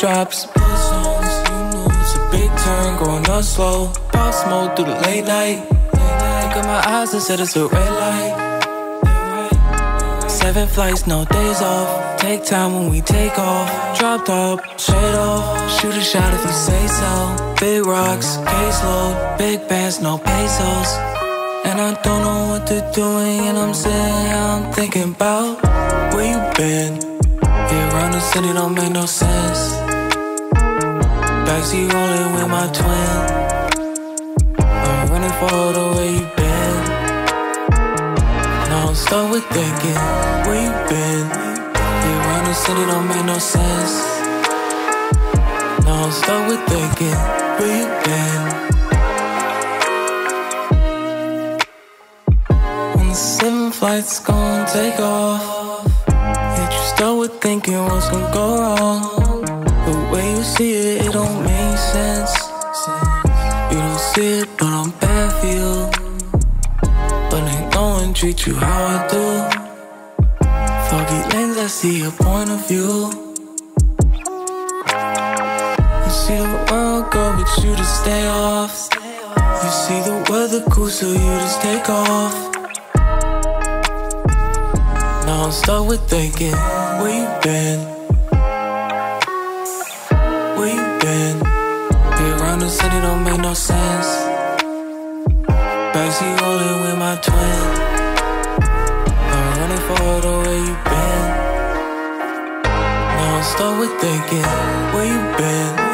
drops. Bosoms, you know it's a big turn, going up slow. Pop smoke through the late night. Look at my eyes and said it's a red light. Seven flights, no days off. Take time when we take off. Drop top, straight off. Shoot a shot if you say so. Big rocks, caseload. Big bands, no pesos. And I don't know what to do, and I'm sitting I'm thinking about where you been. Yeah, around the city don't make no sense. Backseat rolling with my twin. I'm running for the way you've been. Now I'm stuck with thinking where you been. Yeah, around the city don't make no sense. Now I'm stuck with thinking where you been. When the Seven flights gonna take off. Yet you start with thinking what's gonna go wrong. Way you see it, it don't make sense. You don't see it, but I'm bad for you. But ain't no one treat you how I do. Foggy lens, I see your point of view. You see the world go, but you just stay off. You see the weather cool, so you just take off. Now I'm stuck with thinking, where you been? Been? Be around the city don't make no sense. Backseat rolling with my twin. I'm running for the way you been. Now I'm stuck with thinking, where you been?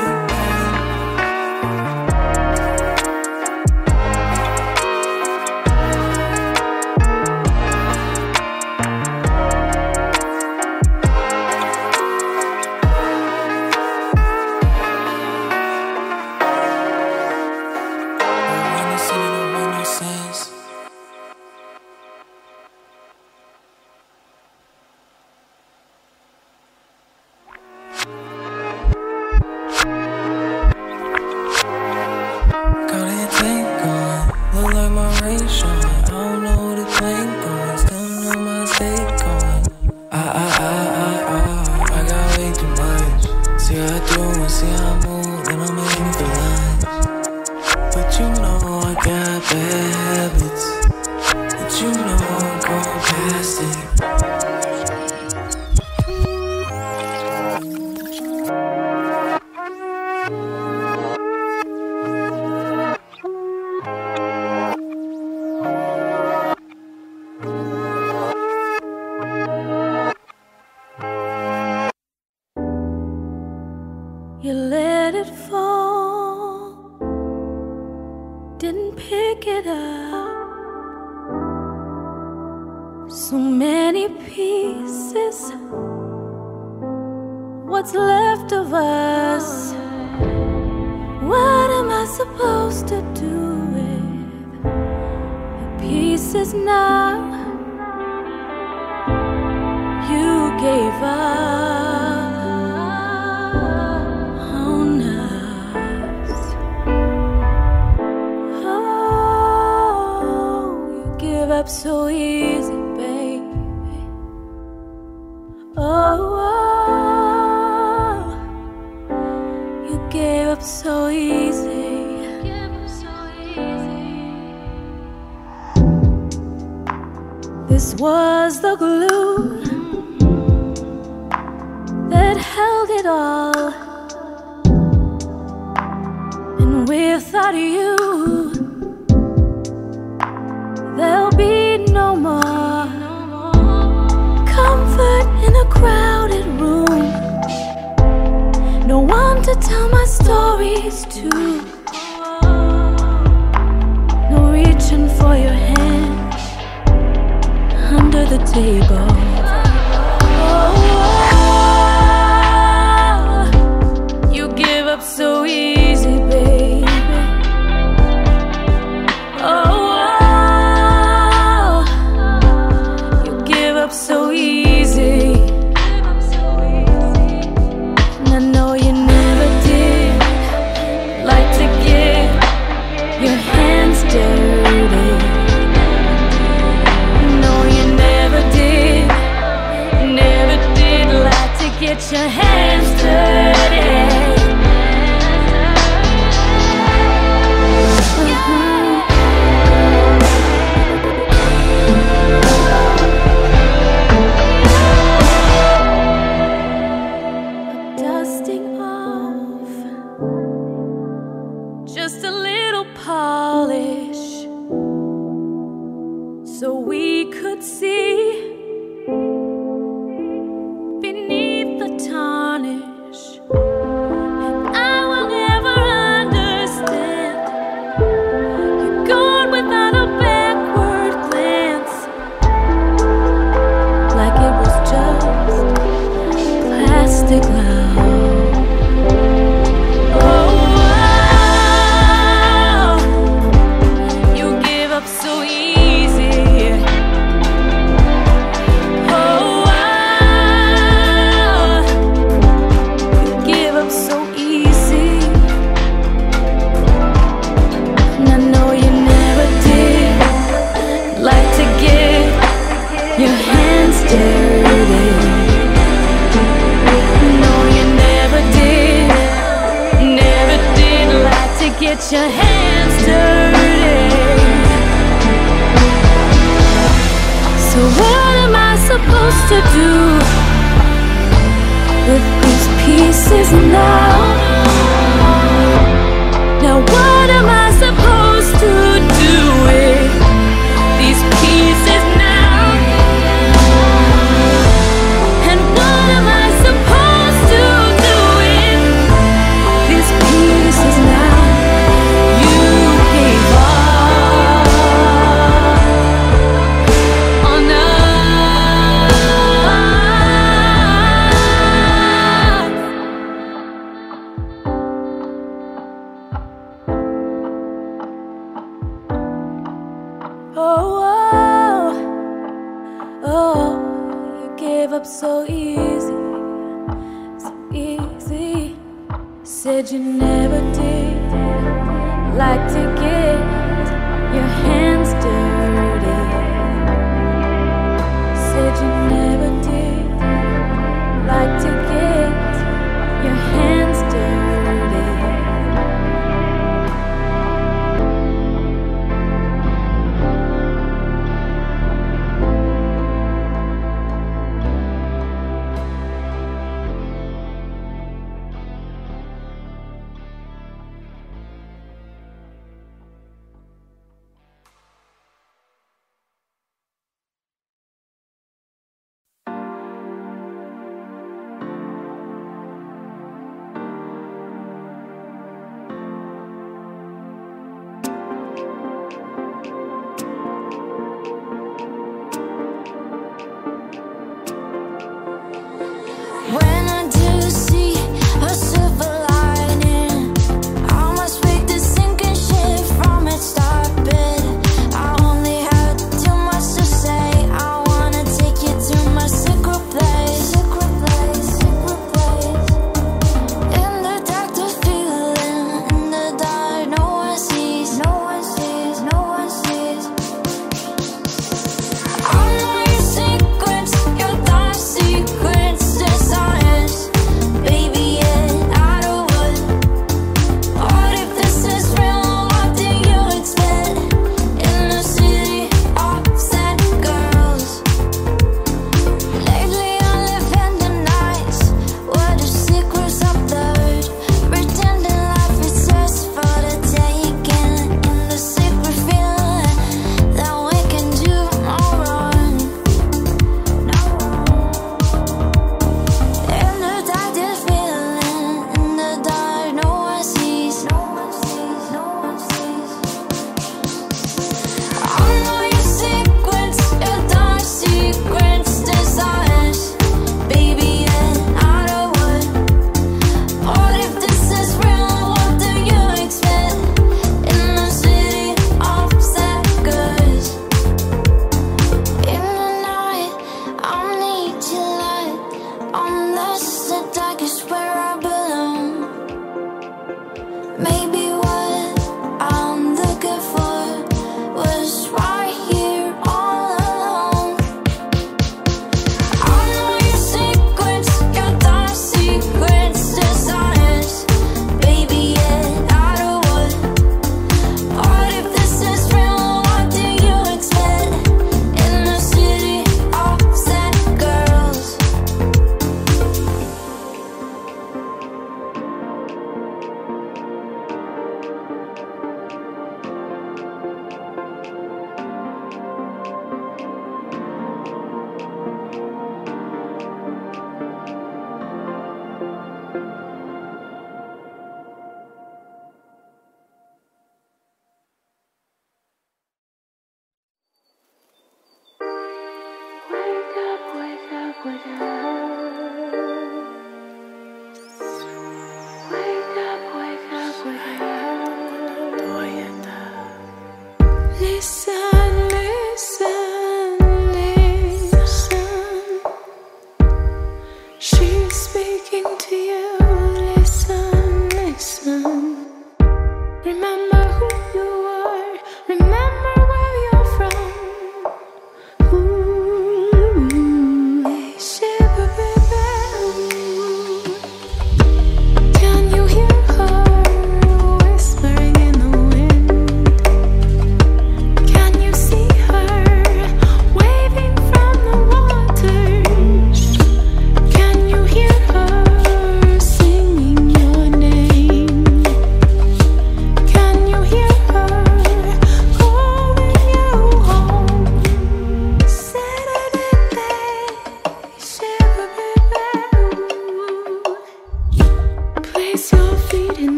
Dirty. No,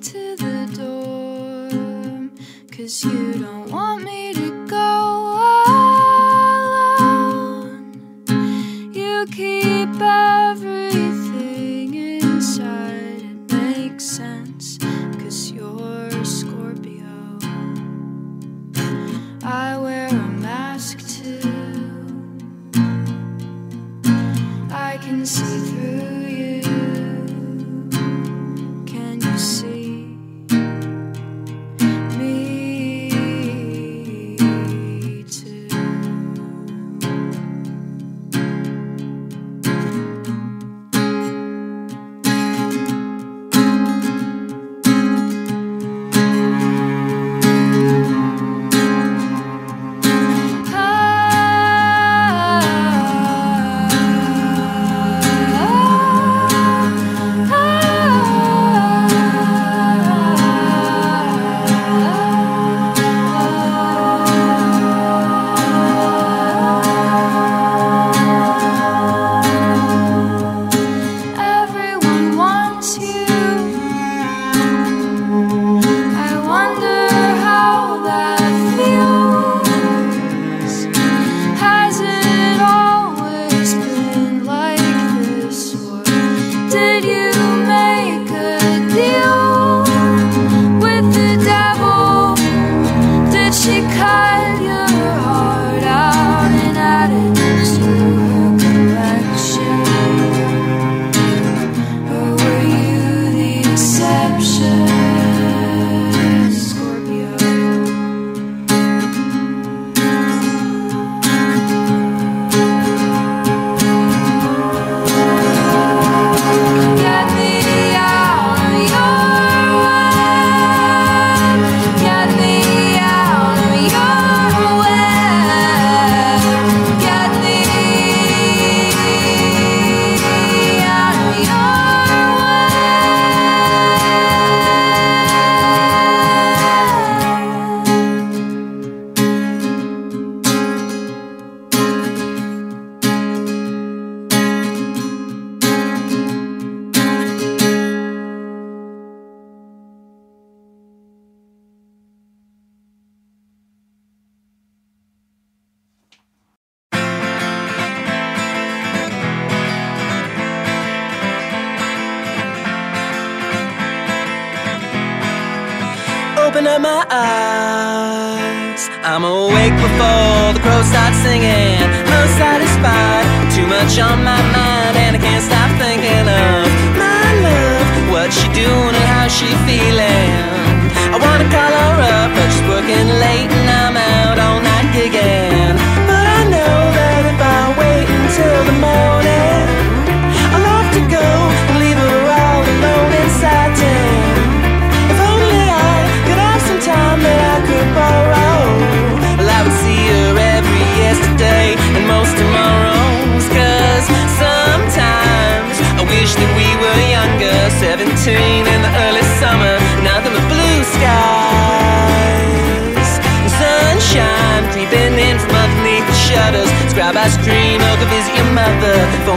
to the door. Cause you don't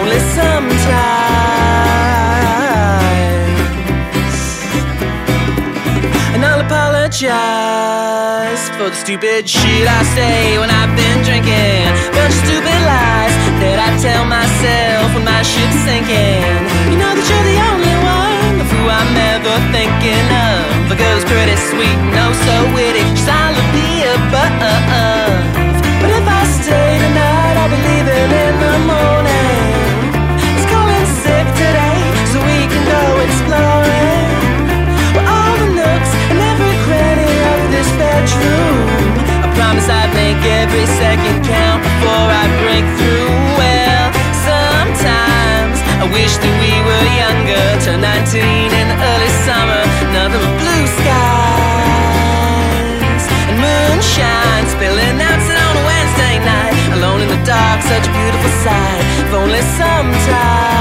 Only sometimes. And I'll apologize for the stupid shit I say when I've been drinking. Bunch of stupid lies that I tell myself when my ship's sinking. You know that you're the only one of who I'm ever thinking of. The girl's pretty sweet, no so witty. She's all of the above. Every second count before I break through. Well, sometimes I wish that we were younger. Turn 19 in the early summer, nothing but blue skies and moonshine spilling out on a Wednesday night. Alone in the dark, such a beautiful sight. If only sometimes.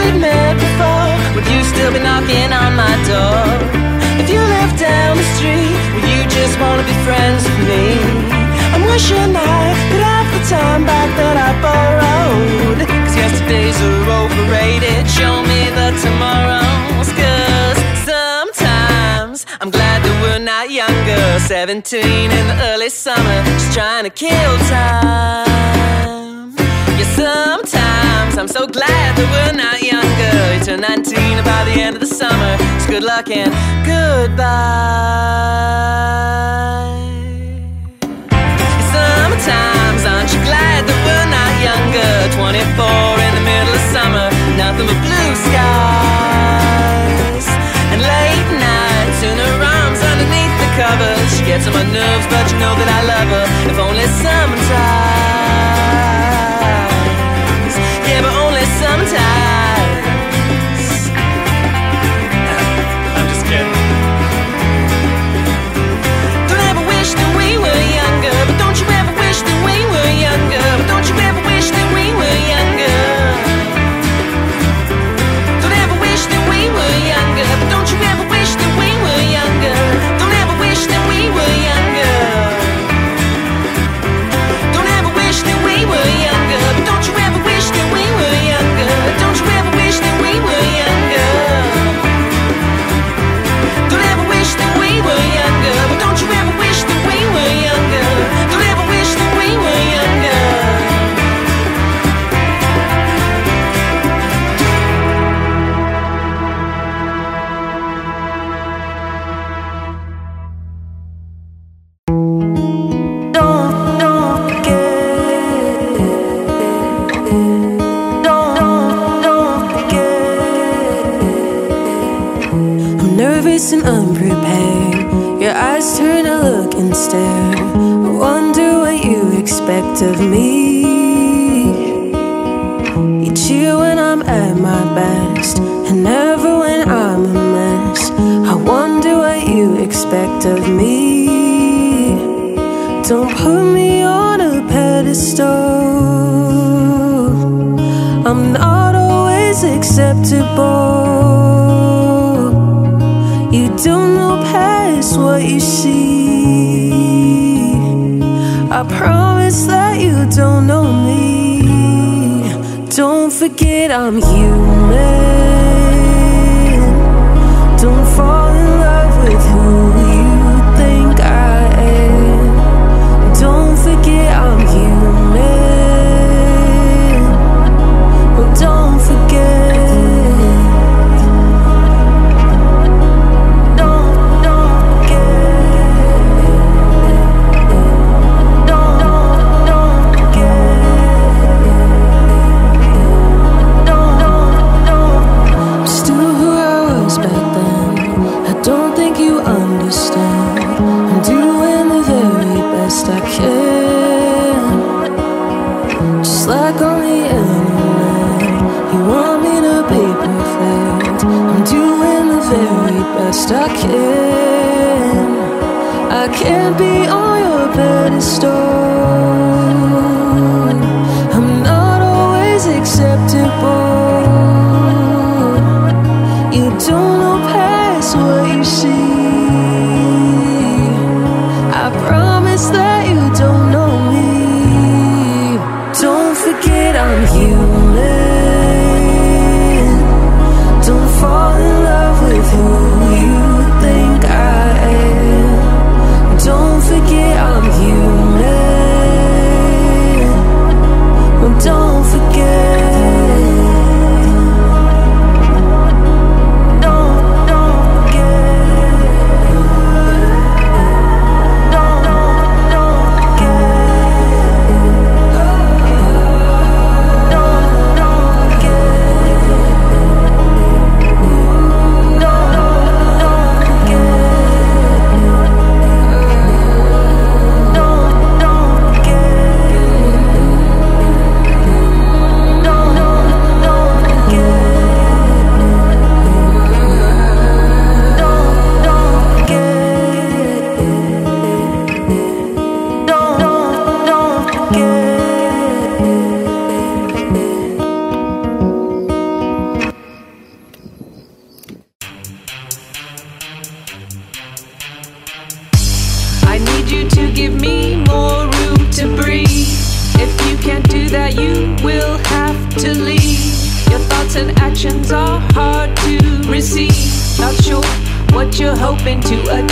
We'd met before, would you still be knocking on my door? If you lived down the street, would you just wanna be friends with me? I'm wishing I could have the time back that I borrowed. Cause yesterdays are overrated. Show me the tomorrows. Cause sometimes I'm glad that we're not younger. 17 in the early summer, just trying to kill time. Yeah, sometimes I'm so glad that we're not younger. You turn 19 by the end of the summer. It's good luck and goodbye. Sometimes aren't you glad that we're not younger? 24 in the middle of summer, nothing but blue skies. And late nights in her arms underneath the covers. She gets on my nerves, but you know that I love her. If only sometimes. Of me. It's You when I'm at my best, and never when I'm a mess. I wonder what you expect of me. Don't put me on a pedestal. I'm not always acceptable. You don't know past what you see. I promise that you don't know me. Don't forget I'm human.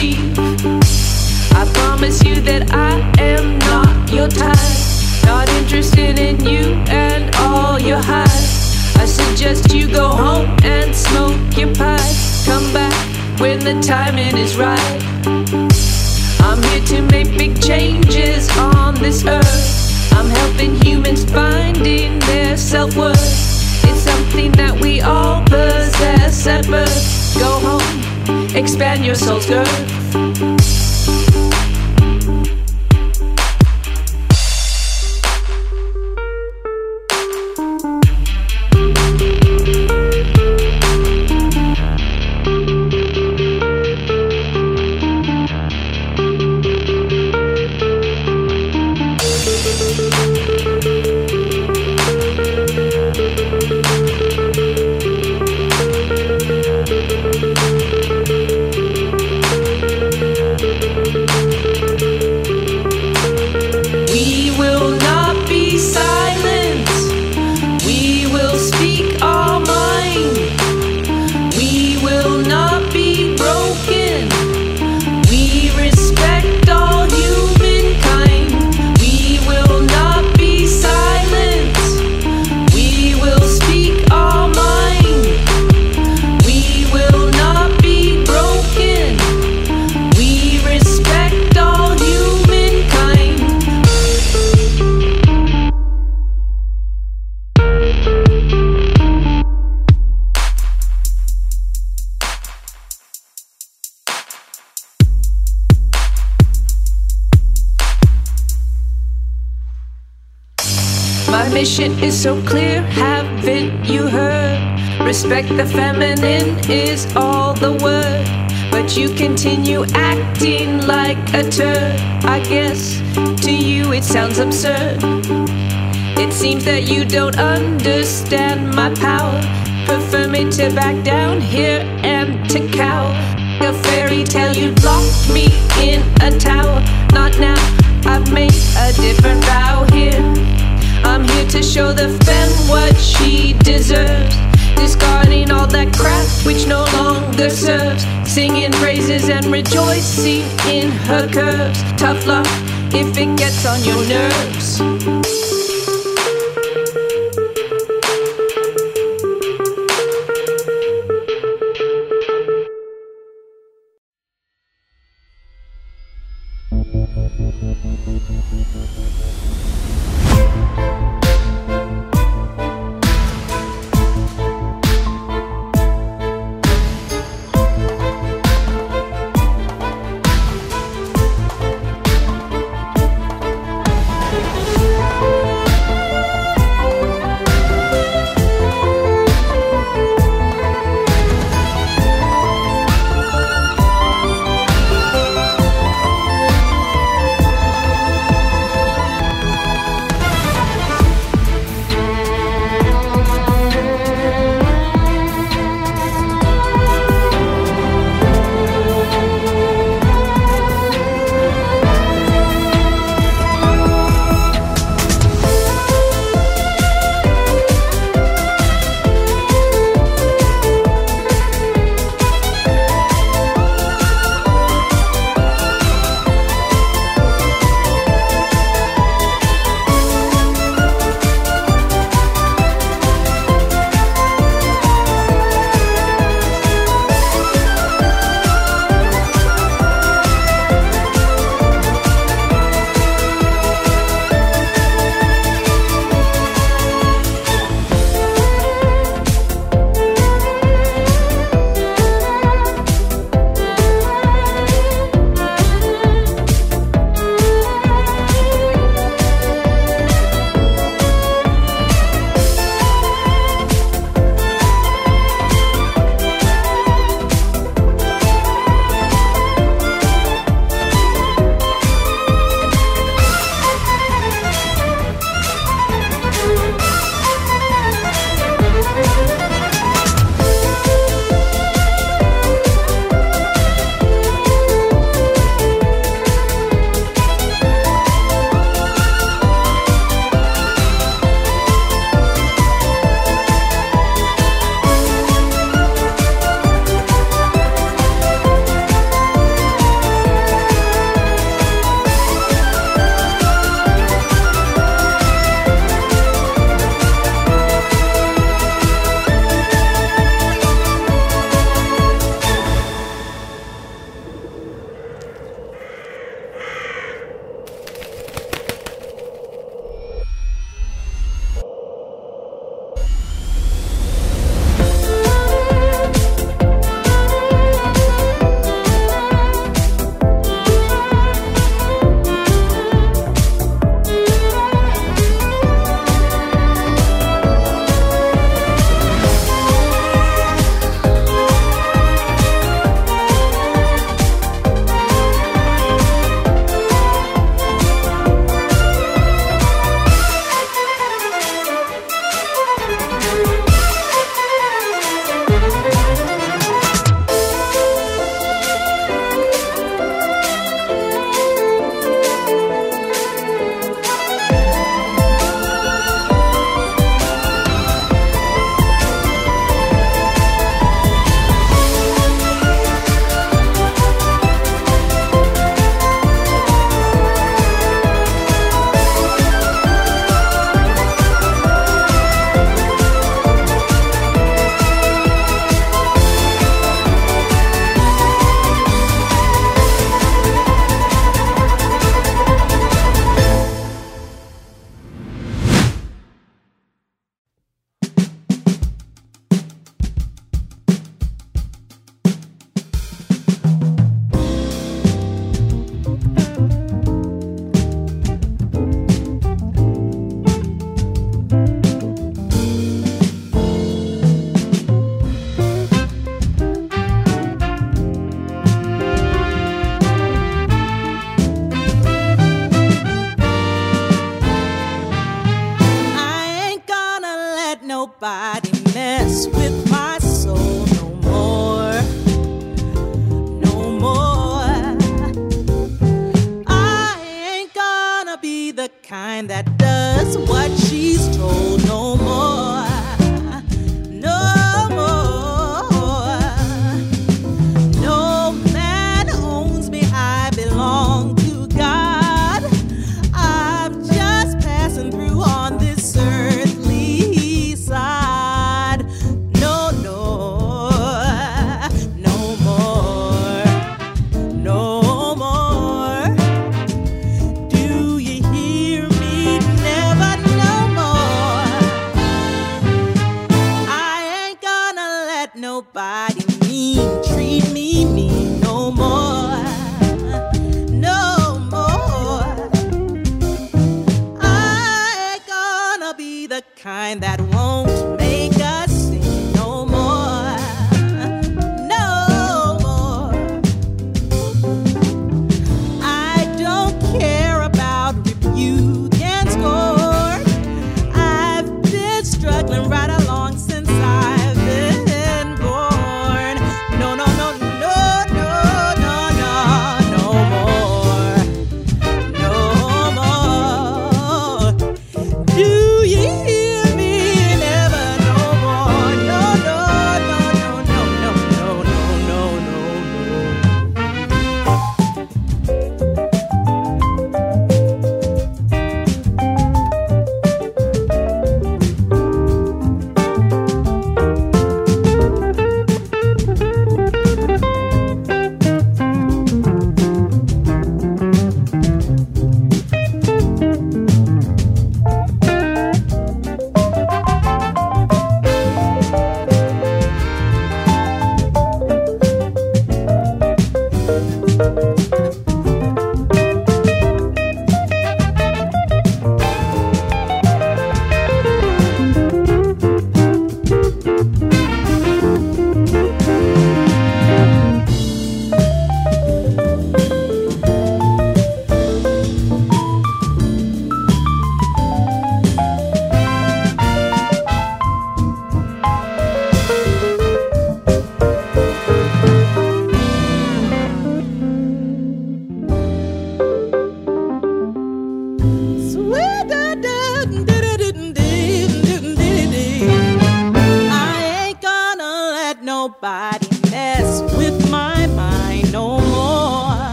Achieve. I promise you that I am not your type. Not interested in you and all your hype. I suggest you go home and smoke your pipe. Come back when the timing is right. I'm here to make big changes on this earth. I'm helping humans finding their self worth. It's something that we all possess at birth. Go home, expand your soul's girth. Mission is so clear, haven't you heard? Respect the feminine is all the word. But you continue acting like a turd. I guess to you it sounds absurd. It seems that you don't understand my power. Prefer me to back down here and to cower. A fairy tale, you'd lock me in a tower. Not now, I've made a different vow here. I'm here to show the femme what she deserves. Discarding all that crap which no longer serves. Singing praises and rejoicing in her curves. Tough luck if it gets on your nerves.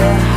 there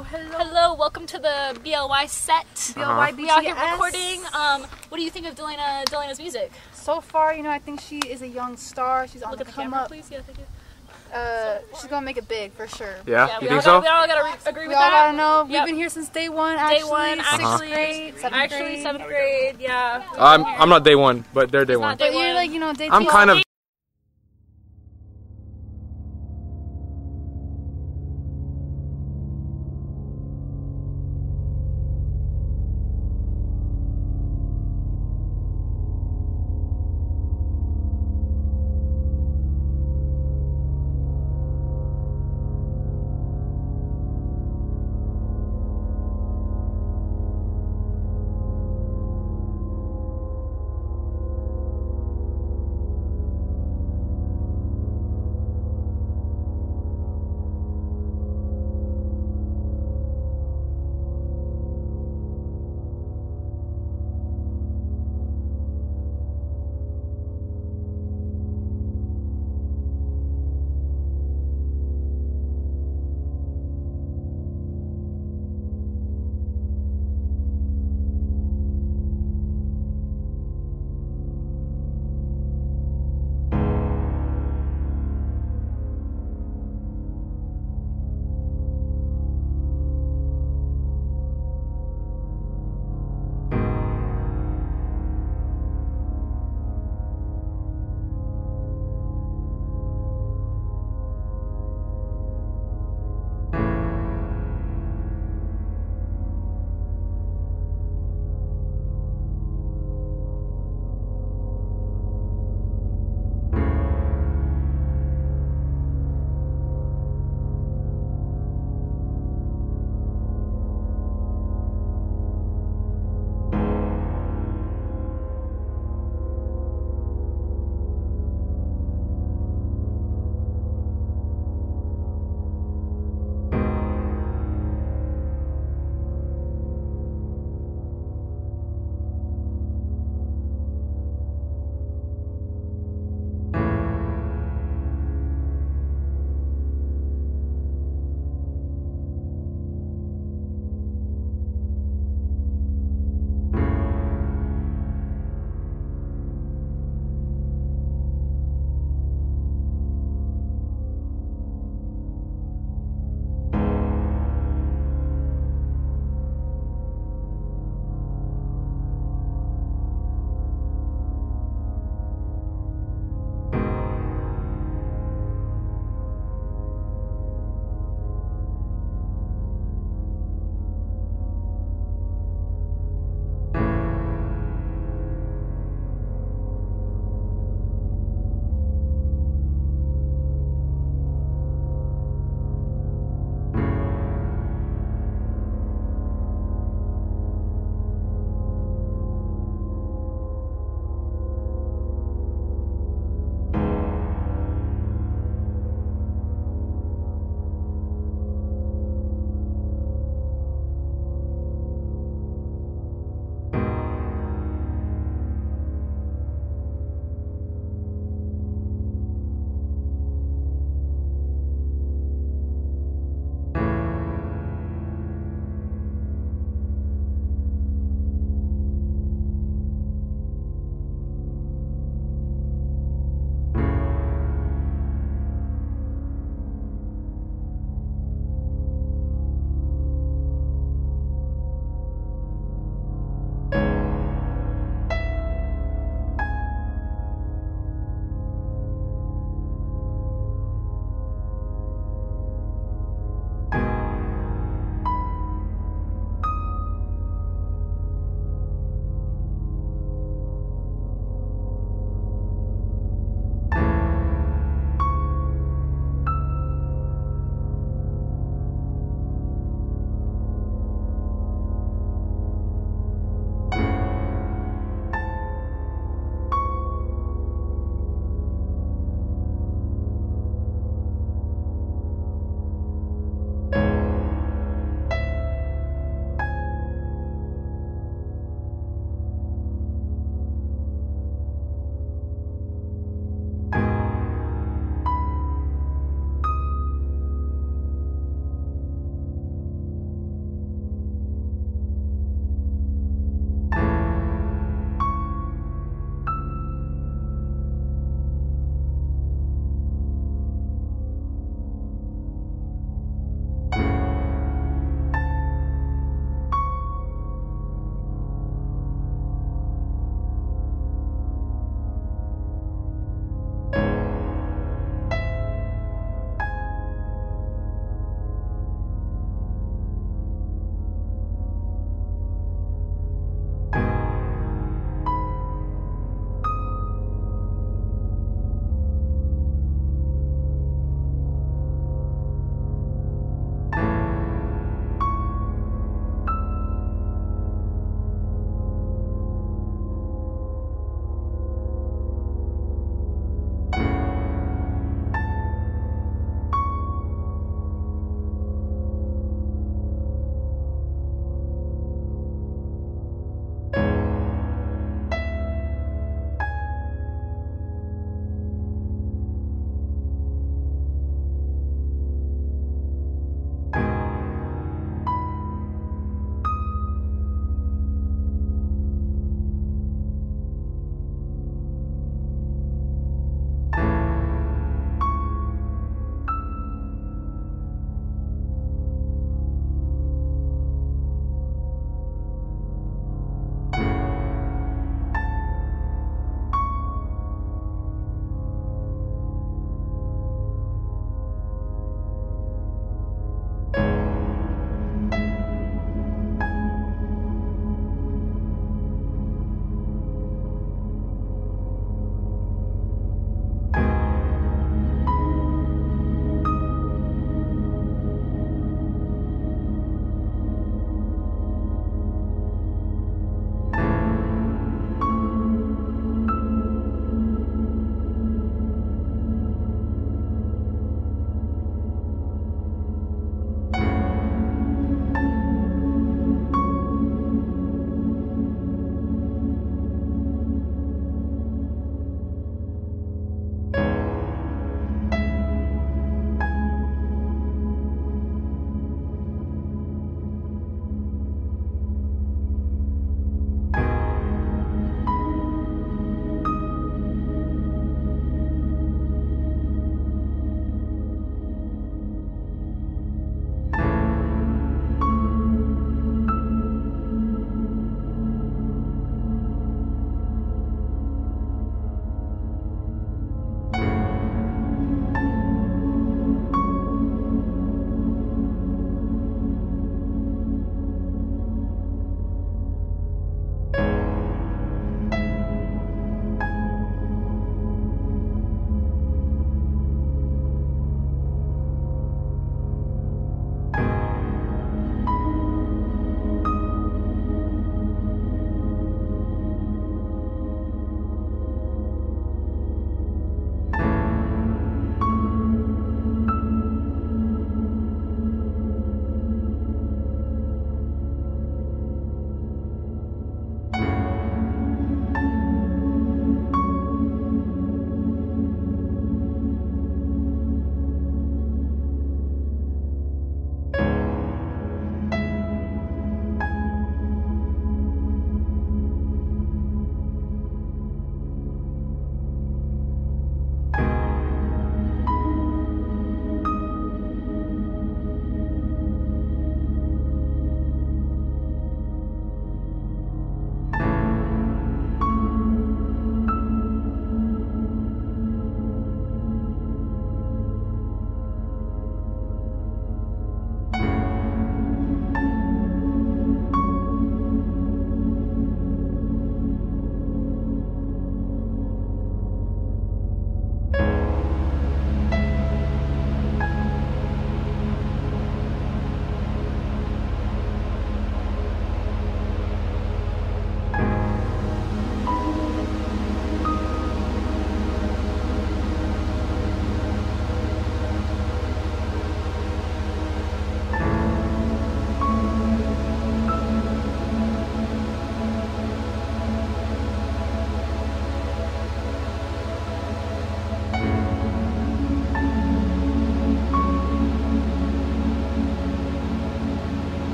Hello, hello. Welcome to the BLY set. BLY BTS. Uh-huh. We are here recording. Um, what do you think of Dalaina Dalaina's music? So far, you know, I think she is a young star. She's on the, the come camera, up. Please. Yeah, thank you. Uh, so she's gonna make it big for sure. Yeah, yeah you think so? Gotta, we all gotta agree we with that. We all gotta know. Yep. We've been here since day one. Actually, day one, actually, uh -huh. grade, seventh actually, grade. seventh grade. Yeah. Uh, I'm I'm not day one, but they're day it's one. Day but one. you're like you know day two. I'm kind of.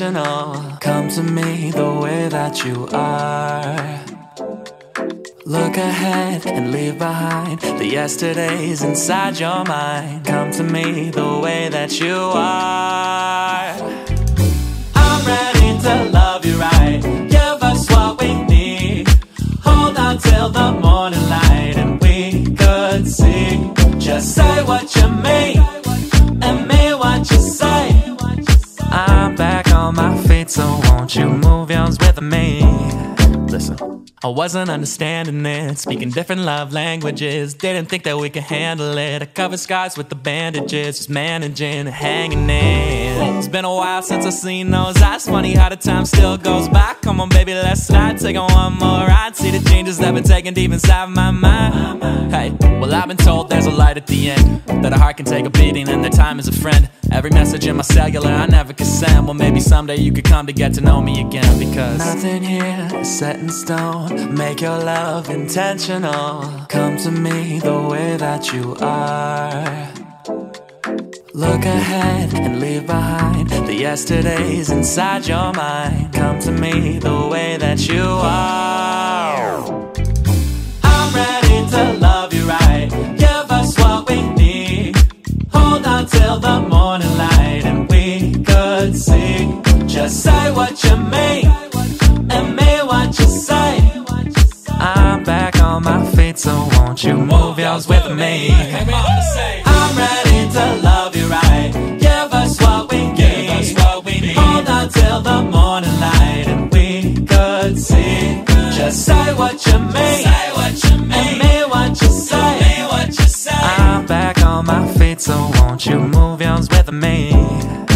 Intentional. Come to me the way that you are. Look ahead and leave behind the yesterdays inside your mind. Come to me the way that you are. I'm ready to love you right. Give us what we need. Hold on till the morning light and we could see. Just say what you so won't you move yours with me? I wasn't understanding it, speaking different love languages. Didn't think that we could handle it. I covered scars with the bandages, just managing hanging in. It's been a while since I seen those eyes. Funny how the time still goes by. Come on, baby, let's slide. Take on one more ride. See the changes that been taking deep inside my mind. Hey, well, I've been told there's a light at the end. That a heart can take a beating and that time is a friend. Every message in my cellular I never could send. Well, maybe someday you could come to get to know me again because nothing here is set in stone. Make your love intentional. Come to me the way that you are. Look ahead and leave behind the yesterdays inside your mind. Come to me the way that you are. I'm ready to love you right. Give us what we need. Hold on till the morning light and we could see. Just say what you mean and mean what you say. Feet, so won't you move yours with me? I'm ready to love you right. Give us what we need. Hold on till the morning light and we could see. Just say what you mean. And mean what you say. I'm back on my feet, so won't you move yours with me?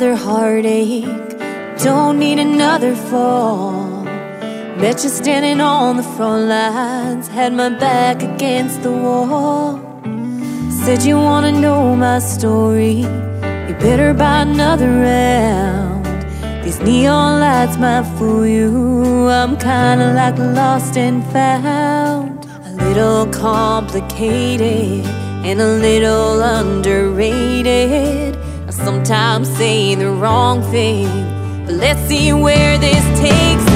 Another heartache. Don't need another fall. Met you standing on the front lines, had my back against the wall. Said you wanna know my story. You better buy another round. These neon lights might fool you. I'm kinda like lost and found. A little complicated and a little underrated. Sometimes say the wrong thing, but let's see where this takes